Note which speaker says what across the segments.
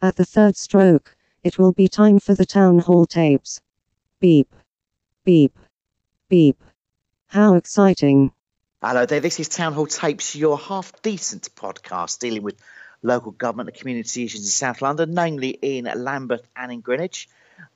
Speaker 1: At the third stroke, it will be time for the town hall tapes. Beep. Beep. Beep. How exciting.
Speaker 2: Hello there, this is Town Hall Tapes, your half decent podcast dealing with local government and community issues in South London, namely in Lambeth and in Greenwich.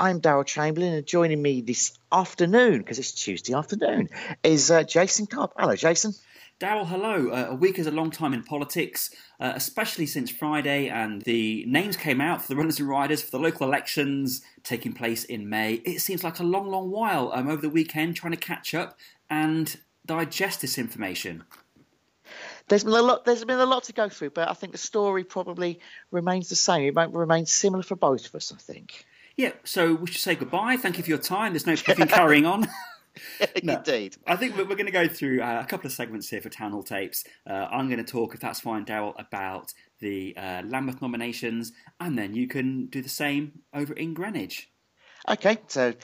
Speaker 2: I'm Darryl Chamberlain, and joining me this afternoon, because it's Tuesday afternoon, is uh, Jason Cobb. Hello, Jason.
Speaker 3: Darryl, hello. Uh, a week is a long time in politics, uh, especially since Friday and the names came out for the runners and riders for the local elections taking place in May. It seems like a long, long while um, over the weekend trying to catch up and digest this information.
Speaker 2: There's been a lot. There's been a lot to go through, but I think the story probably remains the same. It might remain similar for both of us. I think.
Speaker 3: Yeah. So we should say goodbye. Thank you for your time. There's no in carrying on.
Speaker 2: no, Indeed.
Speaker 3: I think we're, we're going to go through uh, a couple of segments here for Town Hall Tapes. Uh, I'm going to talk, if that's fine, Darryl, about the uh, Lambeth nominations, and then you can do the same over in Greenwich.
Speaker 2: Okay, so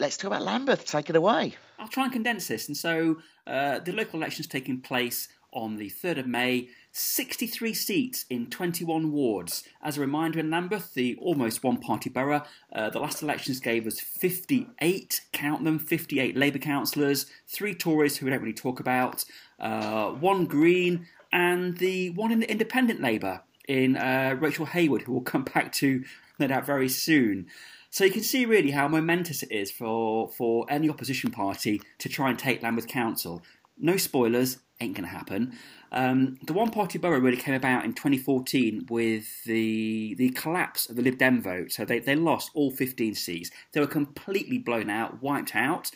Speaker 2: let's talk about Lambeth. Take it away.
Speaker 3: I'll try and condense this. And so uh, the local elections taking place on the 3rd of May. 63 seats in 21 wards. As a reminder, in Lambeth, the almost one party borough, uh, the last elections gave us 58, count them, 58 Labour councillors, three Tories who we don't really talk about, uh, one Green, and the one in the Independent Labour in uh, Rachel Heywood, who we'll come back to no doubt very soon. So you can see really how momentous it is for, for any opposition party to try and take Lambeth Council. No spoilers, ain't going to happen. Um, the one party borough really came about in 2014 with the the collapse of the Lib Dem vote. So they, they lost all 15 seats. They were completely blown out, wiped out.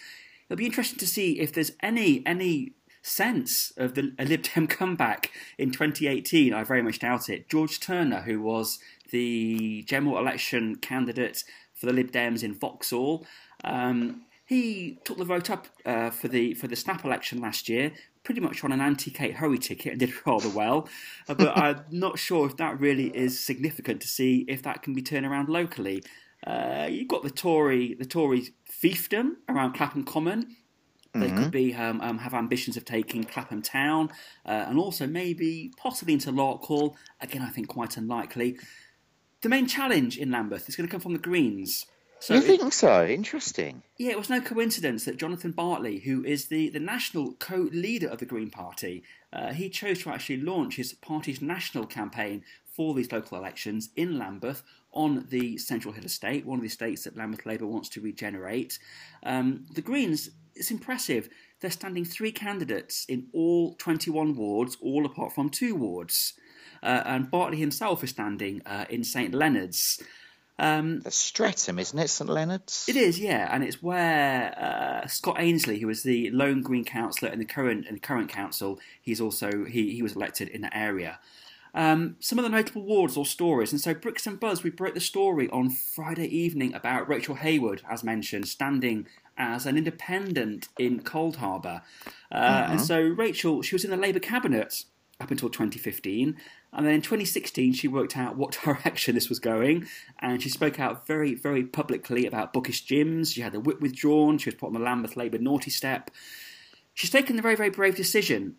Speaker 3: It'll be interesting to see if there's any any sense of the a Lib Dem comeback in 2018. I very much doubt it. George Turner, who was the general election candidate for the Lib Dems in Vauxhall, um, he took the vote up uh, for the for the snap election last year, pretty much on an anti-Kate Hoey ticket and did rather well. Uh, but I'm not sure if that really is significant to see if that can be turned around locally. Uh, you've got the Tory the Tory fiefdom around Clapham Common. They mm-hmm. could be um, um, have ambitions of taking Clapham Town uh, and also maybe possibly into Larkhall. Again, I think quite unlikely. The main challenge in Lambeth is going to come from the Greens.
Speaker 2: So you think it, so? Interesting.
Speaker 3: Yeah, it was no coincidence that Jonathan Bartley, who is the, the national co-leader of the Green Party, uh, he chose to actually launch his party's national campaign for these local elections in Lambeth on the Central Hill estate, one of the estates that Lambeth Labour wants to regenerate. Um, the Greens, it's impressive. They're standing three candidates in all 21 wards, all apart from two wards. Uh, and Bartley himself is standing uh, in St Leonard's.
Speaker 2: Um, the Streatham, isn't it, St Leonard's?
Speaker 3: It is, yeah, and it's where uh, Scott Ainslie, who was the lone Green councillor in the current in the current council, he's also he he was elected in that area. Um, some of the notable wards or stories, and so Brixton Buzz, we broke the story on Friday evening about Rachel Heywood, as mentioned, standing as an independent in Coldharbour, uh, uh-huh. and so Rachel, she was in the Labour cabinet up until 2015. And then in 2016, she worked out what direction this was going, and she spoke out very, very publicly about bookish gyms. She had the whip withdrawn. She was put on the Lambeth Labour naughty step. She's taken the very, very brave decision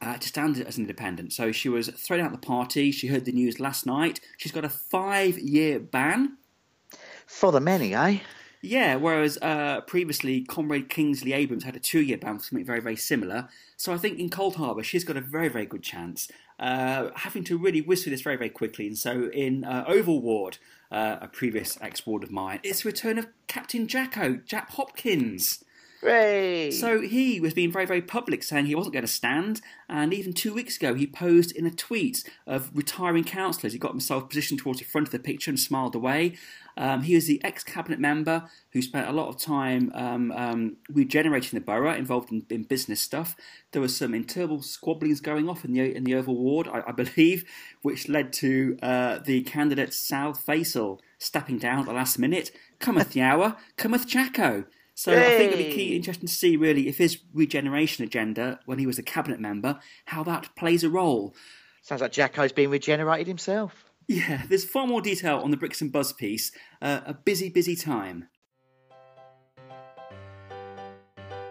Speaker 3: uh, to stand as an independent. So she was thrown out of the party. She heard the news last night. She's got a five-year ban.
Speaker 2: For the many, eh?
Speaker 3: Yeah, whereas uh, previously Comrade Kingsley Abrams had a two-year ban for something very, very similar. So I think in Coldharbour she's got a very, very good chance. Uh, having to really whiz through this very, very quickly. And so in uh, Oval Ward, uh, a previous ex-ward of mine, it's the return of Captain Jacko, Jack Hopkins.
Speaker 2: Hooray!
Speaker 3: So he was being very, very public saying he wasn't going to stand, and even two weeks ago he posed in a tweet of retiring councillors. He got himself positioned towards the front of the picture and smiled away. Um, he was the ex cabinet member who spent a lot of time um, um, regenerating the borough, involved in, in, business stuff. There was some internal squabblings going off in the in the Oval Ward, I, I believe, which led to uh, the candidate Sal Faisal stepping down at the last minute. Cometh the hour, cometh Jacko. So I think it'll be key, interesting to see really if his regeneration agenda, when he was a cabinet member, how that plays a role.
Speaker 2: Sounds like Jacko's being regenerated himself.
Speaker 3: Yeah, there's far more detail on the Brixton Buzz piece. Uh, a busy, busy time.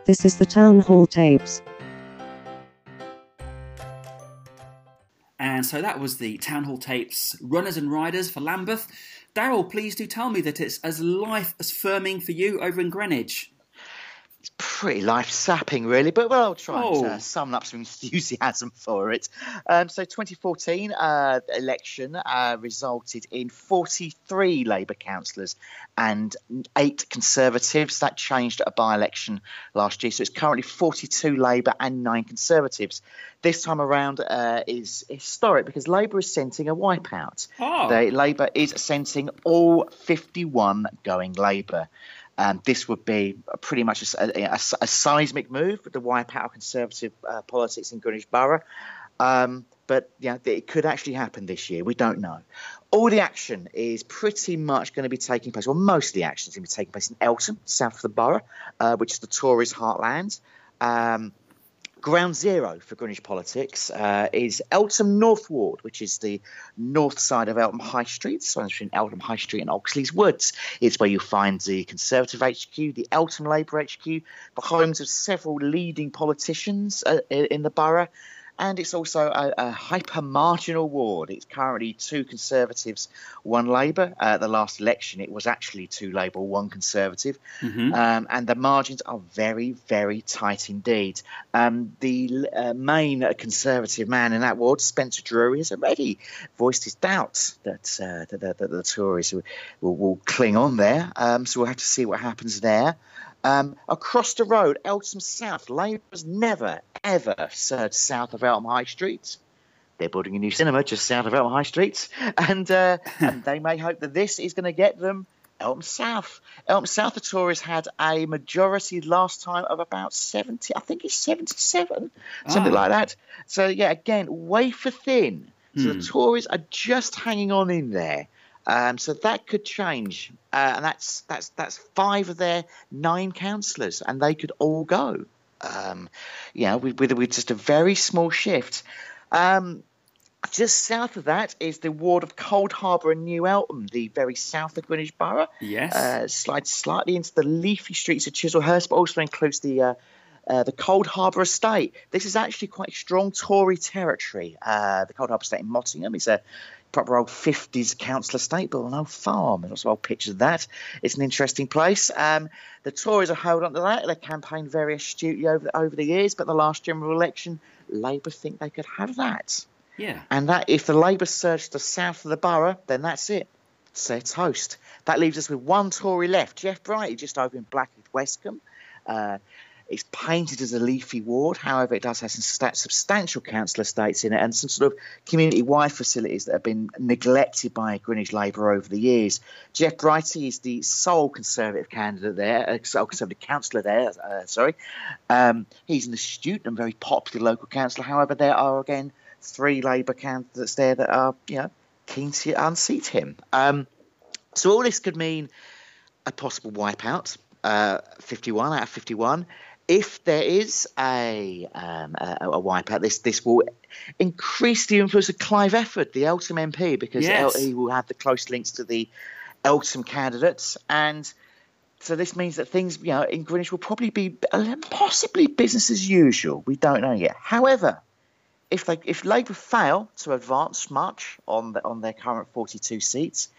Speaker 1: This is the Town Hall Tapes.
Speaker 3: And so that was the Town Hall Tapes runners and riders for Lambeth. Darryl, please do tell me that it's as life as firming for you over in Greenwich
Speaker 2: pretty life sapping, really. But well, I'll try oh. and uh, summon up some enthusiasm for it. Um, so, 2014 uh, election uh, resulted in 43 Labour councillors and eight Conservatives. That changed at a by-election last year, so it's currently 42 Labour and nine Conservatives. This time around uh, is historic because Labour is scenting a wipeout. Oh. Labour is scenting all 51 going Labour. Um, this would be pretty much a, a, a, seismic move with the wipeout Conservative uh, politics in Greenwich Borough. Um, but yeah, it could actually happen this year. We don't know. All the action is pretty much going to be taking place, or most of the action is going to be taking place in Eltham, south of the borough, uh, which is the Tories' heartland. Um, ground zero for Greenwich politics uh, is Eltham North Ward, which is the north side of Eltham High Street, so between Eltham High Street and Oxleas Woods. It's where you find the Conservative HQ, the Eltham Labour HQ, the homes of several leading politicians uh, in the borough, and it's also a, a hyper marginal ward. It's currently two Conservatives, one Labour. Uh, the last election, it was actually two Labour, one Conservative, mm-hmm. um, and the margins are very, very tight indeed. Um, the uh, main Conservative man in that ward, Spencer Drury, has already voiced his doubts that, uh, that, that the Tories will, will, will, cling on there. Um, so we'll have to see what happens there. Um, across the road, Eltham South, Labour's never, ever served south of Eltham High Street. They're building a new cinema just south of Eltham High Street, and, uh, and they may hope that this is going to get them Eltham South. Eltham South, the Tories had a majority last time of about 70, I think it's 77, something ah. like that. So, yeah, again, wafer thin. So hmm. the Tories are just hanging on in there. Um, so that could change, uh, and that's that's that's five of their nine councillors, and they could all go. Um, you know, with, with, with just a very small shift. Um, just south of that is the ward of Coldharbour and New Eltham, the very south of Greenwich Borough.
Speaker 3: Yes.
Speaker 2: Uh, slides slightly into the leafy streets of Chislehurst, but also includes the uh, uh, the Coldharbour Estate. This is actually quite strong Tory territory. Uh, the Coldharbour Estate in Mottingham is a proper old 50s council estate, but an old farm. There's lots of old pictures of that. It's an interesting place. Um, the Tories are holding on to that. They campaigned very astutely over the, over the years, but the last general election, Labour think they could have that.
Speaker 3: Yeah.
Speaker 2: And that if the Labour surge to the south of the borough, then that's it. Set host. That leaves us with one Tory left. Geoff Brighty just over in Blackheath Westcombe. Uh, it's painted as a leafy ward. However, it does have some substantial council estates in it and some sort of community-wide facilities that have been neglected by Greenwich Labour over the years. Geoff Brighty is the sole Conservative candidate there, uh, sole Conservative councillor there. Uh, sorry, um, he's an astute and very popular local councillor. However, there are again three Labour candidates there that are, you know, keen to unseat him. Um, so all this could mean a possible wipeout. Uh, 51 out of 51 if there is a, um, a, a wipeout, this this will increase the influence of Clive Efford, the Eltham MP, because yes. he will have the close links to the Eltham candidates, and so this means that things, you know, in Greenwich will probably be possibly business as usual. We don't know yet. However, if they if Labour fail to advance much on the, on their current 42 seats,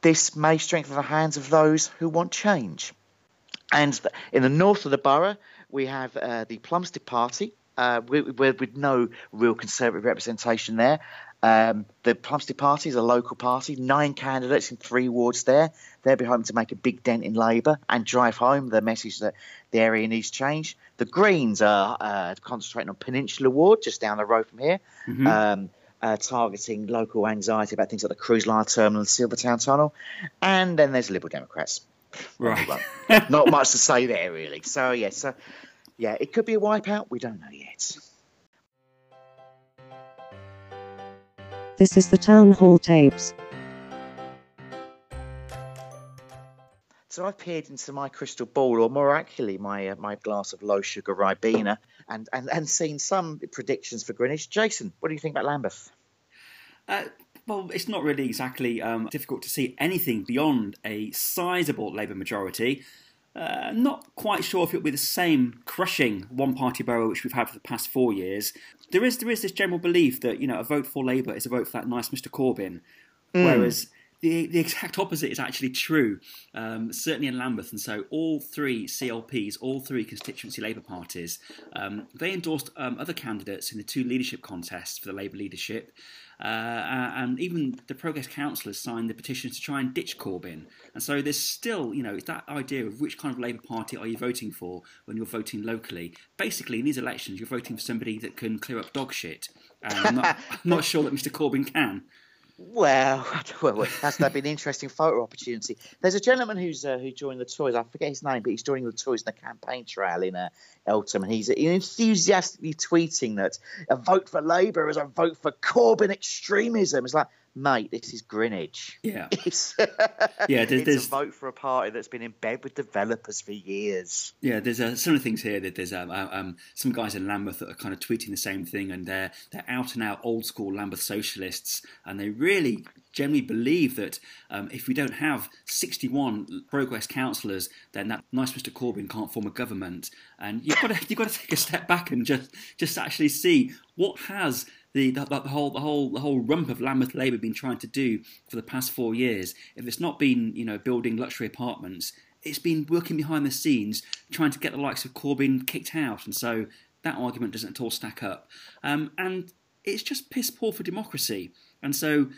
Speaker 2: this may strengthen the hands of those who want change. And in the north of the borough, we have uh, the Plumstead Party, uh, with, with, no real Conservative representation there. Um, the Plumstead Party is a local party, nine candidates in three wards there. They'll be hoping to make a big dent in Labour and drive home the message that the area needs change. The Greens are uh, concentrating on Peninsula Ward, just down the road from here, mm-hmm. um, uh, targeting local anxiety about things like the cruise line terminal and Silvertown Tunnel. And then there's Liberal Democrats.
Speaker 3: Right.
Speaker 2: Not much to say there, really. So, yeah, so, yeah, it could be a wipeout. We don't know yet.
Speaker 1: This is the Town Hall Tapes.
Speaker 2: So I've peered into my crystal ball, or more accurately, my uh, my glass of low sugar Ribena, and, and and seen some predictions for Greenwich. Jason, what do you think about Lambeth?
Speaker 3: Uh, well, it's not really exactly um, difficult to see anything beyond a sizable Labour majority. Uh, not quite sure if it'll be the same crushing one-party borough which we've had for the past four years. There is there is this general belief that you know a vote for Labour is a vote for that nice Mr Corbyn, mm. whereas the, the exact opposite is actually true, um, certainly in Lambeth. And so, all three CLPs, all three constituency Labour parties, um, they endorsed um, other candidates in the two leadership contests for the Labour leadership. Uh, and even the Progress councillors signed the petition to try and ditch Corbyn. And so there's still, you know, it's that idea of which kind of Labour Party are you voting for when you're voting locally. Basically, in these elections, you're voting for somebody that can clear up dog shit. And I'm not, I'm not sure that Mr Corbyn can.
Speaker 2: Well, well, that's that been an interesting photo opportunity. There's a gentleman who's uh, who joined the Tories. I forget his name, but he's joining the Tories in the campaign trail in uh, Eltham, and he's enthusiastically tweeting that a vote for Labour is a vote for Corbyn extremism. It's like, mate, this is Greenwich.
Speaker 3: Yeah,
Speaker 2: it's,
Speaker 3: yeah.
Speaker 2: There's, it's there's, a vote for a party that's been in bed with developers for years.
Speaker 3: Yeah, there's uh, some of the things here that there's um, uh, um, some guys in Lambeth that are kind of tweeting the same thing, and they're they're out and out old school Lambeth socialists, and they really generally believe that um, if we don't have 61 progress councillors, then that nice Mr Corbyn can't form a government. And you've got to you've got to take a step back and just just actually see what has the, the, the, whole the whole the whole rump of Lambeth Labour been trying to do for the past four years. If it's not been you know building luxury apartments, it's been working behind the scenes trying to get the likes of Corbyn kicked out, and so that argument doesn't at all stack up. Um, and it's just piss poor for democracy. And so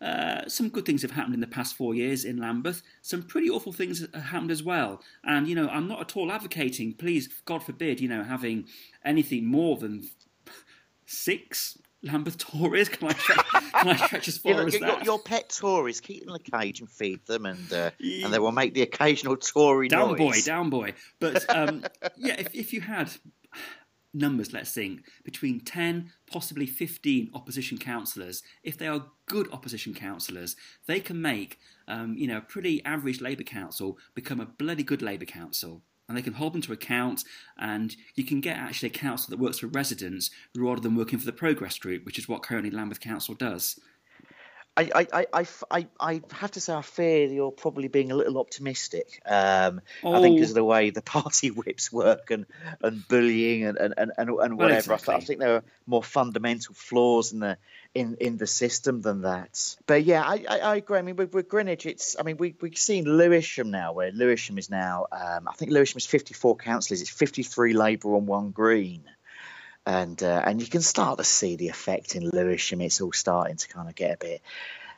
Speaker 3: uh, some good things have happened in the past four years in Lambeth. Some pretty awful things have happened as well. And, you know, I'm not at all advocating, please, God forbid, you know, having anything more than six Lambeth Tories? Can I, stretch, can I stretch as far as
Speaker 2: that? Your, your, pet Tories, keep them in a cage and feed them, and uh, yeah. and they will make the occasional Tory
Speaker 3: down
Speaker 2: noise.
Speaker 3: boy, down boy. But um, yeah, if, if you had numbers, let's think, between 10, possibly 15 opposition councillors, if they are good opposition councillors, they can make um, you know, a pretty average Labour council become a bloody good Labour council and they can hold them to account and you can get actually a council that works for residents rather than working for the progress group which is what currently lambeth council does
Speaker 2: I, I, I, I, I have to say, I fear you're probably being a little optimistic. Um, oh. I think because of the way the party whips work and, and bullying and, and, and, and whatever. Well, exactly. I, think there are more fundamental flaws in the in, in the system than that. But yeah, I, I, I agree. I mean, with, with, Greenwich, it's I mean we we've seen Lewisham now, where Lewisham is now. Um, I think Lewisham is 54 councillors. It's 53 Labour and one Green and uh, and you can start to see the effect in Lewisham. It's all starting to kind of get a bit,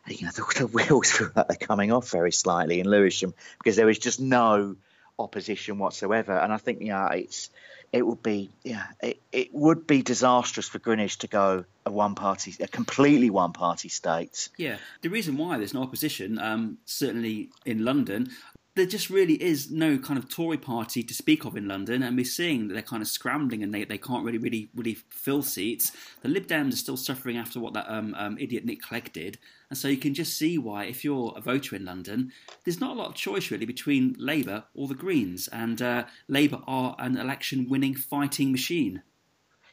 Speaker 2: you know, the, the wheels feel like they're coming off very slightly in Lewisham because there is just no opposition whatsoever. And I think yeah, it's it would be yeah, it, it would be disastrous for Greenwich to go a one party, a completely one party state.
Speaker 3: Yeah, the reason why there's no opposition, um, certainly in London, there just really is no kind of Tory party to speak of in London, and we're seeing that they're kind of scrambling and they, they can't really really really fill seats. The Lib Dems are still suffering after what that um, um, idiot Nick Clegg did, and so you can just see why, if you're a voter in London, there's not a lot of choice really between Labour or the Greens, and uh, Labour are an election-winning fighting machine.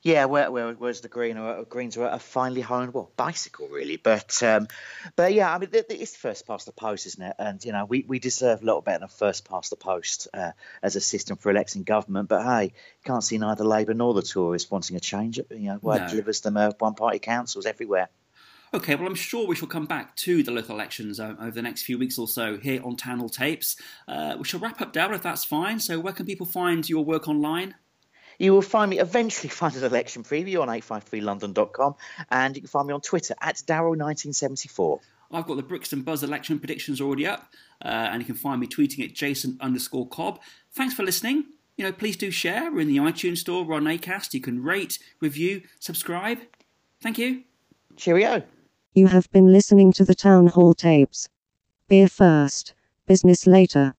Speaker 2: Yeah, where, where, where's the green or greens are a finely honed well bicycle really, but um, but yeah, I mean it's first past the post, isn't it? And you know we, we deserve a lot better than first past the post uh, as a system for electing government. But hey, can't see neither Labour nor the Tories wanting a change. You know, where no. delivers them uh, one party councils everywhere.
Speaker 3: Okay, well, I'm sure we shall come back to the local elections uh, over the next few weeks or so here on Town Hall Tapes. Uh, we shall wrap up, Darryl, if that's fine. So, where can people find your work online?
Speaker 2: You will find me eventually find an election preview on 853london.com and you can find me on Twitter at Darrell1974.
Speaker 3: I've got the Brixton Buzz election predictions already up, uh, and you can find me tweeting at Jason underscore Cobb. Thanks for listening. You know, please do share. We're in the iTunes store, we're on Acast. You can rate, review, subscribe. Thank you.
Speaker 2: Cheerio.
Speaker 1: You have been listening to the Town Hall tapes. Beer first, business later.